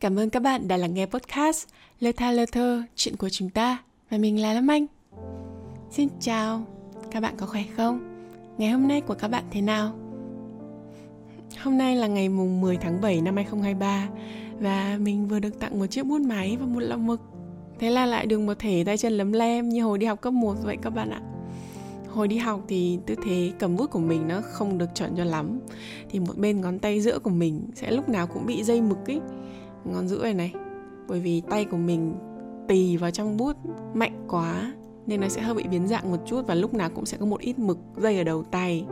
Cảm ơn các bạn đã lắng nghe podcast Lơ tha lơ thơ, chuyện của chúng ta. Và mình là Lâm Anh. Xin chào, các bạn có khỏe không? Ngày hôm nay của các bạn thế nào? Hôm nay là ngày mùng 10 tháng 7 năm 2023 Và mình vừa được tặng một chiếc bút máy và một lọ mực. Thế là lại được một thể tay chân lấm lem như hồi đi học cấp 1 vậy các bạn ạ. Hồi đi học thì tư thế cầm bút của mình nó không được chuẩn cho lắm. Thì một bên ngón tay giữa của mình sẽ lúc nào cũng bị dây mực ấy. Ngón giữa này này. Bởi vì tay của mình tì vào trong bút mạnh quá Nên nó sẽ hơi bị biến dạng một chút Và lúc nào cũng sẽ có một ít mực dây ở đầu tay.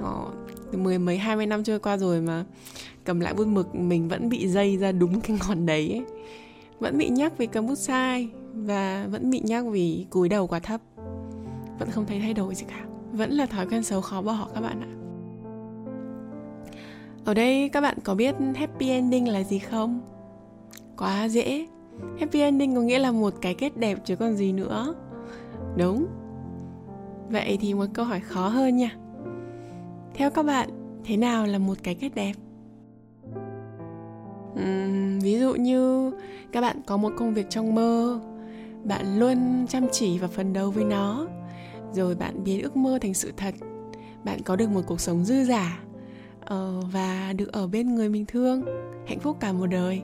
Đó, từ mười mấy hai mươi năm trôi qua rồi mà cầm lại bút mực mình vẫn bị dây ra đúng cái ngón đấy ấy. vẫn bị nhắc vì cầm bút sai và vẫn bị nhắc vì cúi đầu quá thấp. Vẫn không thấy thay đổi gì cả. Vẫn là thói quen xấu khó bỏ các bạn ạ. Ở đây các bạn có biết happy ending là gì không? Quá dễ. Happy ending có nghĩa là một cái kết đẹp chứ còn gì nữa. Đúng. Vậy thì một câu hỏi khó hơn nha. Theo các bạn thế nào là một cái kết đẹp? Uhm, ví dụ như các bạn có một công việc trong mơ bạn luôn chăm chỉ và phấn đấu với nó rồi bạn biến ước mơ thành sự thật bạn có được một cuộc sống dư giả uh, ờ, và được ở bên người mình thương hạnh phúc cả một đời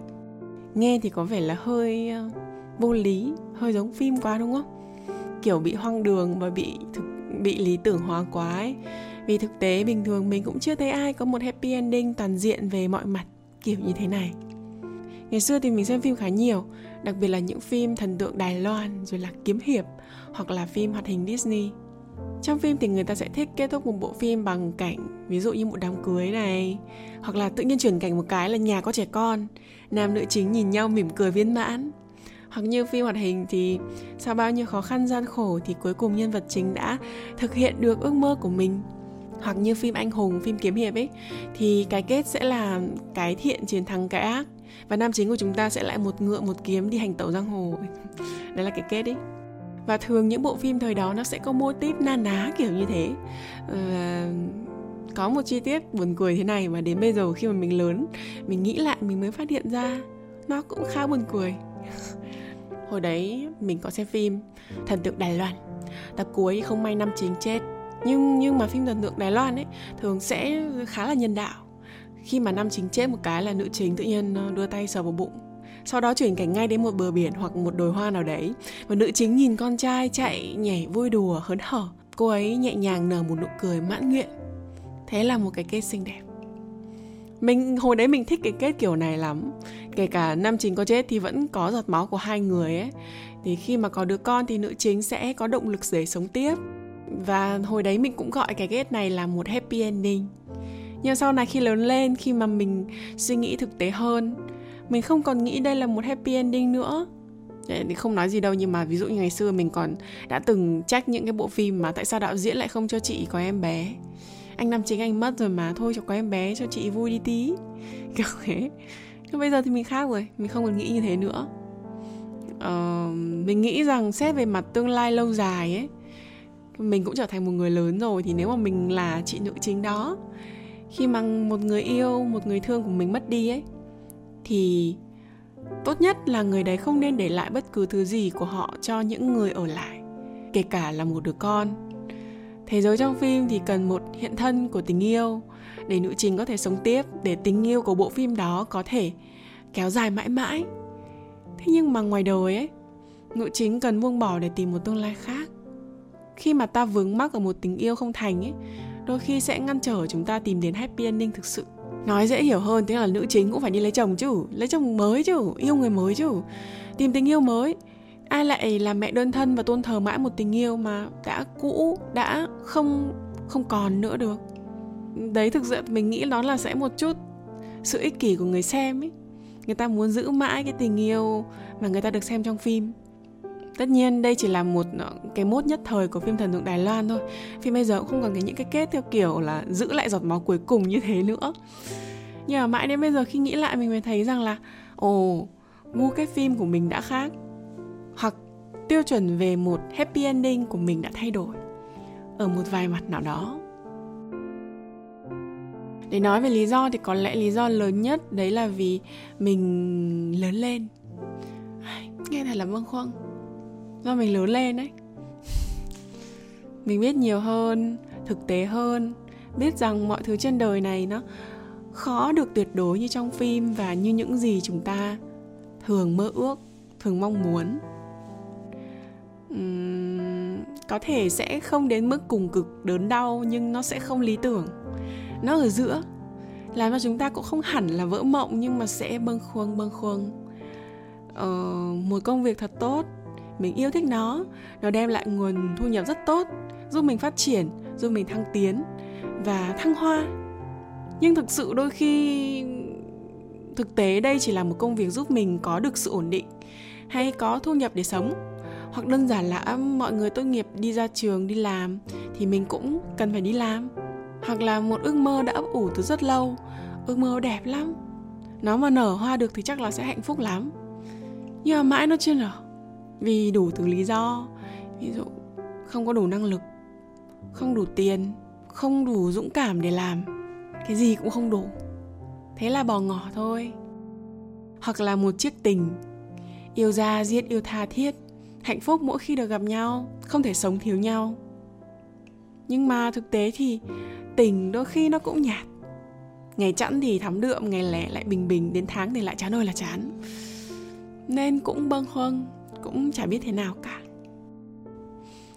nghe thì có vẻ là hơi ờ, vô lý, hơi giống phim quá, đúng không? Kiểu bị hoang đường và bị thực, bị lý tưởng hóa quá ấy. Vì thực tế bình thường mình cũng chưa thấy ai có một happy ending toàn diện về mọi mặt, kiểu như thế này. Ngày xưa thì mình xem phim khá nhiều, đặc biệt là những phim thần tượng đài loan, rồi là kiếm hiệp, hoặc là phim hoạt hình disney. Trong phim thì người ta sẽ thích kết thúc một bộ phim bằng cảnh, ví dụ như một đám cưới này hoặc là tự nhiên chuyển cảnh một cái là nhà có trẻ con. Nam nữ chính nhìn nhau mỉm cười viên mãn. Hoặc như phim hoạt hình thì sau bao nhiêu khó khăn gian khổ thì cuối cùng nhân vật chính đã thực hiện được ước mơ của mình. Hoặc như phim anh hùng phim kiếm hiệp ấy thì cái kết sẽ là cái thiện chiến thắng cái ác. Và nam chính của chúng ta sẽ lại một ngựa một kiếm đi hành tẩu giang hồ. Đấy là cái kết ấy. Và thường những bộ phim thời đó nó sẽ có mô típ na ná kiểu như thế. Uh, có một chi tiết buồn cười thế này mà đến bây giờ khi mà mình lớn, mình nghĩ lại mình mới phát hiện ra, nó cũng khá buồn cười. Hồi đấy mình có xem phim thần tượng đài loan. Tập cuối không may năm chính chết. Nhưng nhưng mà phim thần tượng Đài Loan ấy thường sẽ khá là nhân đạo. Khi mà nam chính chết một cái là nữ chính tự nhiên ờ, đưa tay sờ vào bụng. Sau đó chuyển cảnh ngay đến một bờ biển hoặc một đồi hoa nào đấy. Và nữ chính nhìn con trai chạy nhảy vui đùa, hớn hở. Cô ấy nhẹ nhàng nở một nụ cười mãn nguyện thế là một cái kết xinh đẹp. Mình, hồi đấy mình thích cái kết kiểu này lắm. Kể cả nam chính có chết thì vẫn có giọt máu của hai người ấy. Thì khi mà có đứa con thì nữ chính sẽ có động lực để sống tiếp. Và hồi đấy mình cũng gọi cái kết này là một happy ending. Nhưng sau này khi lớn lên, khi mà mình suy nghĩ thực tế hơn, mình không còn nghĩ đây là một happy ending nữa. Thì không nói gì đâu, nhưng mà ví dụ như ngày xưa mình còn đã từng trách những cái bộ phim mà tại sao đạo diễn lại không cho chị có em bé anh nam chính anh mất rồi mà thôi cho có em bé cho chị vui đi tí. Kiểu thế. Nhưng bây giờ thì mình khác rồi mình không còn nghĩ như thế nữa. Uh, mình nghĩ rằng xét về mặt tương lai lâu dài ấy mình cũng trở thành một người lớn rồi thì nếu mà mình là chị nữ chính đó khi mà một người yêu một người thương của mình mất đi ấy thì tốt nhất là người đấy không nên để lại bất cứ thứ gì của họ cho những người ở lại kể cả là một đứa con thế giới trong phim thì cần một hiện thân của tình yêu, để nữ chính có thể sống tiếp, để tình yêu của bộ phim đó có thể kéo dài mãi mãi. Thế nhưng mà ngoài đời ấy, nữ chính cần buông bỏ để tìm một tương lai khác. Khi mà ta vướng mắc ở một tình yêu không thành ấy, đôi khi sẽ ngăn trở chúng ta tìm đến happy ending thực sự. Nói dễ hiểu hơn, thế là nữ chính cũng phải đi lấy chồng chứ, lấy chồng mới chứ, yêu người mới chứ. Tìm tình yêu mới ai lại là mẹ đơn thân và tôn thờ mãi một tình yêu mà đã cũ, đã không không còn nữa được? Đấy, thực sự mình nghĩ đó là sẽ một chút sự ích kỷ của người xem ấy. Người ta muốn giữ mãi cái tình yêu mà người ta được xem trong phim. Tất nhiên đây chỉ là một ờ, cái mốt nhất thời của phim thần tượng đài loan thôi. Phim bây giờ cũng không còn cái những cái kết theo kiểu là giữ lại giọt máu cuối cùng như thế nữa. Nhưng mà mãi đến bây giờ khi nghĩ lại mình mới thấy rằng là, ồ, gu cái phim của mình đã khác hoặc tiêu chuẩn về một happy ending của mình đã thay đổi. Ở một vài mặt nào đó. Để nói về lý do thì có lẽ lý do lớn nhất đấy là vì mình lớn lên. Nghe thật là bâng khuâng. Do mình lớn lên đấy mình biết nhiều hơn, thực tế hơn. Biết rằng mọi thứ trên đời này nó khó được tuyệt đối như trong phim và như những gì chúng ta thường mơ ước, thường mong muốn um, có thể sẽ không đến mức cùng cực đớn đau nhưng nó sẽ không lý tưởng. Nó ở giữa. Làm cho chúng ta cũng không hẳn là vỡ mộng nhưng mà sẽ bâng khuâng bâng khuâng. Ờ, một công việc thật tốt mình yêu thích nó nó đem lại nguồn thu nhập rất tốt giúp mình phát triển giúp mình thăng tiến và thăng hoa. Nhưng thực sự đôi khi thực tế đây chỉ là một công việc giúp mình có được sự ổn định hay có thu nhập để sống hoặc đơn giản là mọi người tốt nghiệp đi ra trường đi làm thì mình cũng cần phải đi làm. Hoặc là một ước mơ đã ấp ủ từ rất lâu, ước mơ đẹp lắm, nó mà nở hoa được thì chắc là sẽ hạnh phúc lắm. Nhưng mà mãi nó chưa nở, vì đủ thứ lý do. Ví dụ, không có đủ năng lực, không đủ tiền, không đủ dũng cảm để làm, cái gì cũng không đủ. Thế là bỏ ngỏ thôi. Hoặc là một chiếc tình, yêu ra giết, yêu tha thiết hạnh phúc mỗi khi được gặp nhau, không thể sống thiếu nhau. Nhưng mà thực tế thì tình đôi khi nó cũng nhạt. Ngày chẵn thì thắm đượm, ngày lẻ lại bình bình, đến tháng thì lại chán ơi là chán. Nên cũng bâng khuâng, cũng chả biết thế nào cả.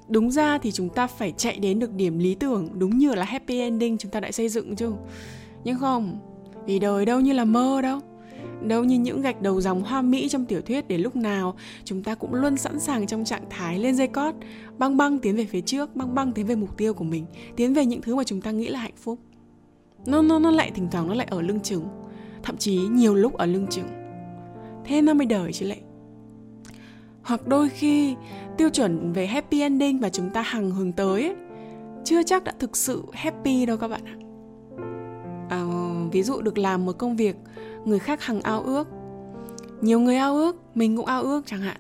Đúng ra thì chúng ta phải chạy đến được điểm lý tưởng, đúng như là happy ending chúng ta đã xây dựng chứ. Nhưng không, vì đời đâu như là mơ đâu đâu như những gạch đầu dòng hoa mỹ trong tiểu thuyết để lúc nào chúng ta cũng luôn sẵn sàng trong trạng thái lên dây cót băng băng tiến về phía trước băng băng tiến về mục tiêu của mình tiến về những thứ mà chúng ta nghĩ là hạnh phúc. Nó nó nó lại thỉnh thoảng nó lại ở lưng chừng thậm chí nhiều lúc ở lưng chừng. Thế nó mới đời chứ lại hoặc đôi khi tiêu chuẩn về happy ending và chúng ta hằng hướng tới ấy, chưa chắc đã thực sự happy đâu các bạn ạ. À, ví dụ được làm một công việc người khác hằng ao ước. Nhiều người ao ước, mình cũng ao ước chẳng hạn.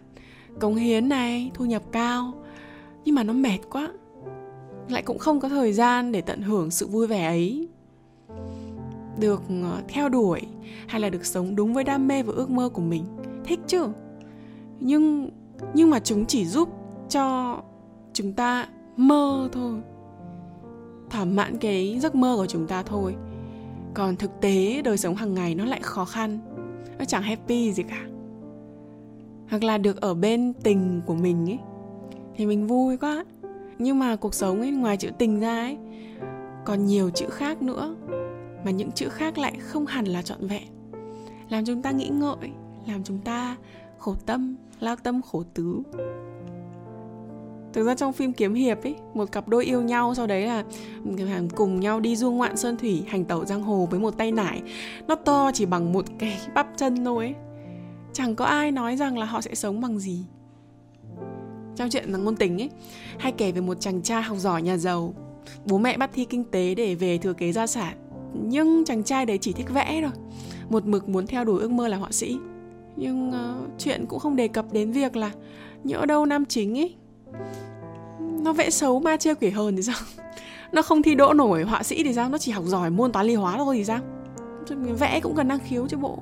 Cống hiến này, thu nhập cao. Nhưng mà nó mệt quá. Lại cũng không có thời gian để tận hưởng sự vui vẻ ấy. Được ờ, theo đuổi hay là được sống đúng với đam mê và ước mơ của mình? Thích chứ? Nhưng nhưng mà chúng chỉ giúp cho chúng ta mơ thôi. Thỏa mãn cái giấc mơ của chúng ta thôi còn thực tế, đời sống hàng ngày nó lại khó khăn. Nó chẳng happy gì cả. Hoặc là được ở bên tình của mình ấy, thì mình vui quá. Nhưng mà cuộc sống ấy, ngoài chữ tình ra ấy, còn nhiều chữ khác nữa. Mà những chữ khác lại không hẳn là trọn vẹn. Làm chúng ta nghĩ ngợi, làm chúng ta khổ tâm, lao tâm khổ tứ thực ra trong phim kiếm hiệp ấy một cặp đôi yêu nhau sau đấy là cùng nhau đi du ngoạn sơn thủy hành tẩu giang hồ với một tay nải. Nó to chỉ bằng một cái bắp chân thôi ấy. Chẳng có ai nói rằng là họ sẽ sống bằng gì. Trong chuyện là ngôn tình ấy hay kể về một chàng trai học giỏi nhà giàu. Bố mẹ bắt thi kinh tế để về thừa kế gia sản. Nhưng chàng trai đấy chỉ thích vẽ thôi. Một mực muốn theo đuổi ước mơ là họa sĩ. Nhưng uh, chuyện cũng không đề cập đến việc là nhỡ đâu nam chính ấy nó vẽ xấu ma chơi quỷ hờn thì sao? Nó không thi đỗ nổi họa sĩ thì sao? Nó chỉ học giỏi môn toán lý hóa thôi thì sao? Vẽ cũng cần năng khiếu chứ bộ.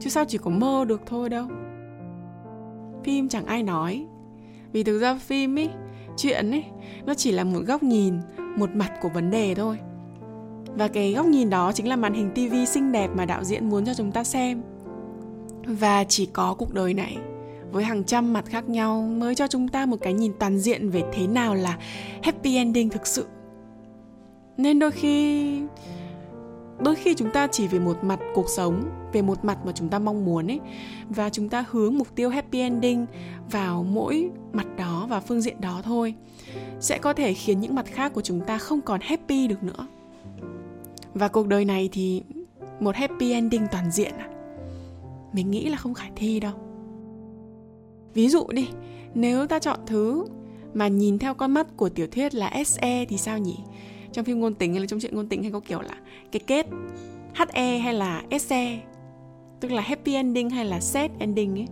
Chứ sao chỉ có mơ được thôi đâu. Phim chẳng ai nói. Vì thực ra phim ấy chuyện ấy nó chỉ là một góc nhìn, một mặt của vấn đề thôi. Và cái góc nhìn đó chính là màn hình tivi xinh đẹp mà đạo diễn muốn cho chúng ta xem. Và chỉ có cuộc đời này với hàng trăm mặt khác nhau mới cho chúng ta một cái nhìn toàn diện về thế nào là happy ending thực sự. Nên đôi khi đôi khi chúng ta chỉ về một mặt cuộc sống, về một mặt mà chúng ta mong muốn ấy, và chúng ta hướng mục tiêu happy ending vào mỗi mặt đó và phương diện đó thôi, sẽ có thể khiến những mặt khác của chúng ta không còn happy được nữa. Và cuộc đời này thì một happy ending toàn diện à? Mình nghĩ là không khả thi đâu ví dụ đi nếu ta chọn thứ mà nhìn theo con mắt của tiểu thuyết là SE thì sao nhỉ? Trong phim ngôn tình hay là trong chuyện ngôn tình hay có kiểu là cái kết HE hay là SE tức là happy ending hay là sad ending ấy.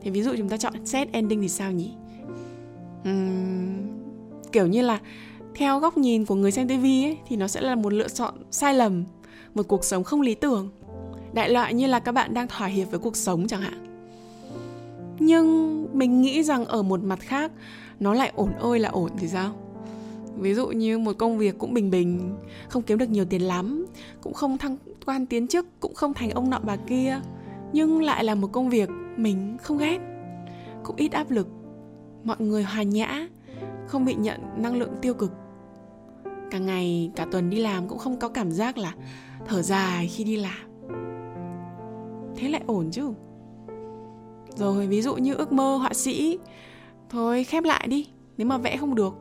Thì ví dụ chúng ta chọn sad ending thì sao nhỉ? Uhm, kiểu như là theo góc nhìn của người xem TV ấy thì nó sẽ là một lựa chọn sai lầm một cuộc sống không lý tưởng đại loại như là các bạn đang thỏa hiệp với cuộc sống chẳng hạn nhưng mình nghĩ rằng ở một mặt khác, nó lại ổn ơi là ổn thì sao? Ví dụ như một công việc cũng bình bình, không kiếm được nhiều tiền lắm, cũng không thăng quan tiến chức, cũng không thành ông nọ bà kia, nhưng lại là một công việc mình không ghét, cũng ít áp lực. Mọi người hòa nhã, không bị nhận năng lượng tiêu cực. Cả ngày, cả tuần đi làm cũng không có cảm giác là thở dài khi đi làm. Thế lại ổn chứ? Rồi, ví dụ như ước mơ họa sĩ. Thôi, khép lại đi, nếu mà vẽ không được.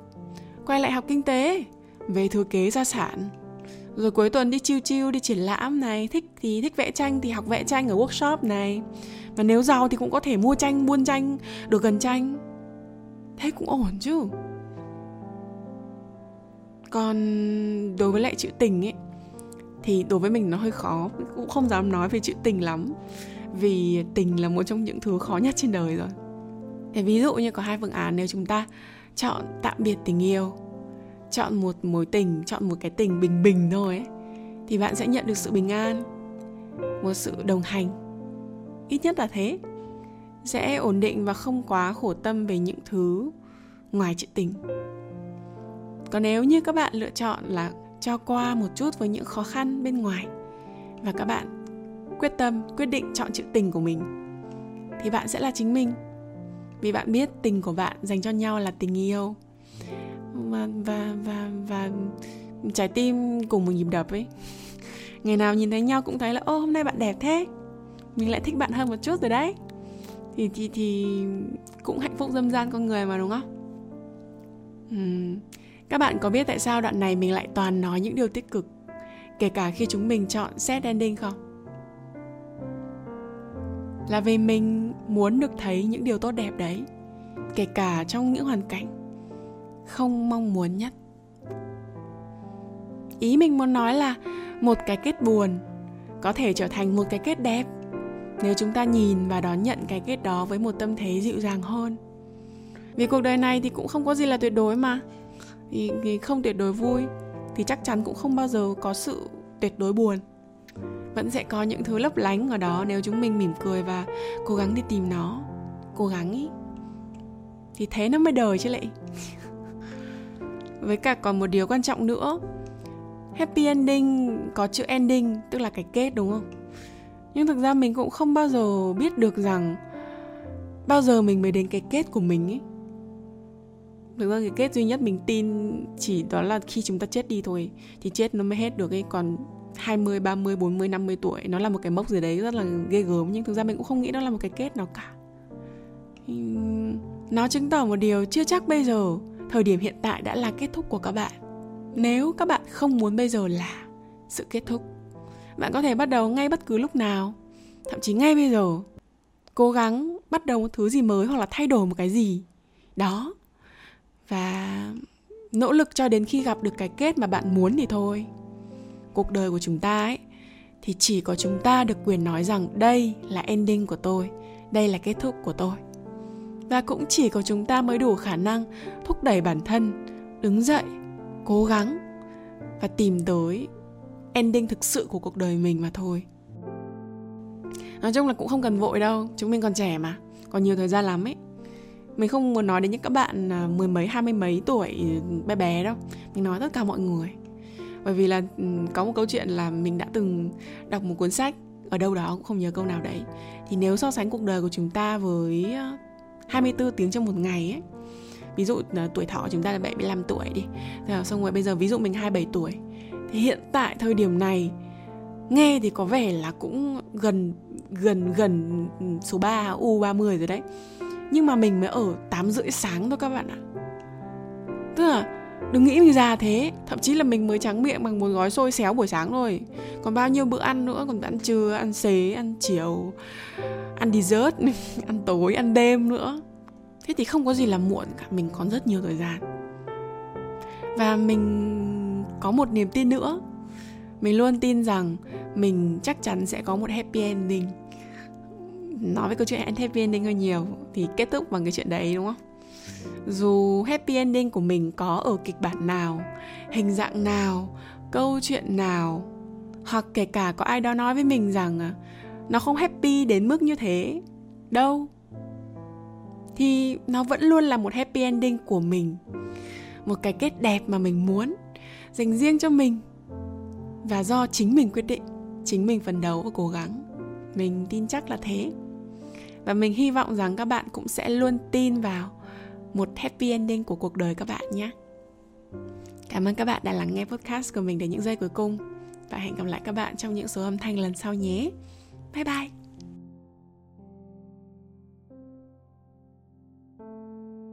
Quay lại học kinh tế, về thừa kế gia sản. Rồi cuối tuần đi chiêu chiêu đi triển lãm này. Thích thì thích vẽ tranh, thì học vẽ tranh ở workshop này. Và nếu giàu thì cũng có thể mua tranh, buôn tranh, được gần tranh. Thế cũng ổn chứ. Còn đối với lại chữ tình ấy, thì đối với mình nó hơi khó. Cũng không dám nói về chữ tình lắm vì tình là một trong những thứ khó nhất trên đời rồi. Để ví dụ như có hai phương án, nếu chúng ta chọn tạm biệt tình yêu, chọn một mối tình, chọn một cái tình bình bình thôi ấy, thì bạn sẽ nhận được sự bình an, một sự đồng hành. Ít nhất là thế. Sẽ ổn định và không quá khổ tâm về những thứ ngoài chuyện tình. Còn nếu như các bạn lựa chọn là cho qua một chút với những khó khăn bên ngoài và các bạn quyết tâm, quyết định chọn chữ tình của mình, thì bạn sẽ là chính mình. Vì bạn biết tình của bạn dành cho nhau là tình yêu. Và và và và trái tim cùng một nhịp đập ấy. Ngày nào nhìn thấy nhau cũng thấy là, ô, hôm nay bạn đẹp thế. Mình lại thích bạn hơn một chút rồi đấy. Thì thì thì cũng hạnh phúc dâm gian con người mà, đúng không? Uhm. các bạn có biết tại sao đoạn này mình lại toàn nói những điều tích cực, kể cả khi chúng mình chọn set ending không? Là vì mình muốn được thấy những điều tốt đẹp đấy kể cả trong những hoàn cảnh không mong muốn nhất. Ý mình muốn nói là một cái kết buồn có thể trở thành một cái kết đẹp nếu chúng ta nhìn và đón nhận cái kết đó với một tâm thế dịu dàng hơn. Vì cuộc đời này thì cũng không có gì là tuyệt đối mà. Thì, không tuyệt đối vui thì chắc chắn cũng không bao giờ có sự tuyệt đối buồn vẫn sẽ có những thứ lấp lánh ở đó nếu chúng mình mỉm cười và cố gắng đi tìm nó. Cố gắng ý. Thì thế nó mới đời chứ lại với cả còn một điều quan trọng nữa. Happy ending, có chữ ending, tức là cái kết đúng không? Nhưng thực ra mình cũng không bao giờ biết được rằng bao giờ mình mới đến cái kết của mình ấy thực ra cái kết duy nhất mình tin chỉ đó là khi chúng ta chết đi thôi, thì chết nó mới hết được ấy còn 20, 30, 40, 50 tuổi. Nó là một cái mốc gì đấy rất là ghê gớm nhưng thực ra mình cũng không nghĩ đó là một cái kết nào cả. Nó chứng tỏ một điều chưa chắc bây giờ thời điểm hiện tại đã là kết thúc của các bạn. Nếu các bạn không muốn bây giờ là sự kết thúc bạn có thể bắt đầu ngay bất cứ lúc nào. Thậm chí ngay bây giờ cố gắng bắt đầu một thứ gì mới hoặc là thay đổi một cái gì đó. Và nỗ lực cho đến khi gặp được cái kết mà bạn muốn thì thôi cuộc đời của chúng ta ấy, thì chỉ có chúng ta được quyền nói rằng đây là ending của tôi, đây là kết thúc của tôi. Và cũng chỉ có chúng ta mới đủ khả năng thúc đẩy bản thân, đứng dậy, cố gắng và tìm tới ending thực sự của cuộc đời mình mà thôi. Nói chung là cũng không cần vội đâu, chúng mình còn trẻ mà, còn nhiều thời gian lắm ấy. Mình không muốn nói đến những các bạn à, mười mấy, hai mươi mấy tuổi ừ, bé bé đâu. Mình nói tất cả mọi người bởi vì là ừ, có một câu chuyện là mình đã từng đọc một cuốn sách ở đâu đó, cũng không nhớ câu nào đấy. Thì nếu so sánh cuộc đời của chúng ta với ờ, 24 tiếng trong một ngày ấy, ví dụ ờ, tuổi thọ chúng ta là 75 tuổi đi ờ, xong rồi bây giờ ví dụ mình 27 tuổi, thì hiện tại thời điểm này nghe thì có vẻ là cũng gần gần gần ừ, số 3 U30 rồi đấy. Nhưng mà mình mới ở 8 rưỡi sáng thôi các bạn ạ. Tức là đừng nghĩ mình già thế. Thậm chí là mình mới trắng miệng bằng một gói xôi xéo buổi sáng rồi, còn bao nhiêu bữa ăn nữa còn ăn trưa ăn xế ăn chiều ăn dessert ăn tối ăn đêm nữa. Thế thì không có gì là muộn cả. Mình còn rất nhiều thời gian. Và mình có một niềm tin nữa. Mình luôn tin rằng mình chắc chắn sẽ có một happy ending. Nói với câu chuyện happy ending hơi nhiều thì kết thúc bằng cái chuyện đấy đúng không? Dù happy ending của mình có ở kịch bản nào, hình dạng nào, câu chuyện nào, hoặc kể cả có ai đó nói với mình rằng à, nó không happy đến mức như thế, đâu. Thì nó vẫn luôn là một happy ending của mình, một cái kết đẹp mà mình muốn dành riêng cho mình. Và do chính mình quyết định, chính mình phấn đấu và cố gắng, mình tin chắc là thế. Và mình hy vọng rằng các bạn cũng sẽ luôn tin vào một happy ending của cuộc đời các bạn nhé. Cảm ơn các bạn đã lắng nghe podcast của mình đến những giây cuối cùng. Và hẹn gặp lại các bạn trong những số âm thanh lần sau nhé. Bye bye!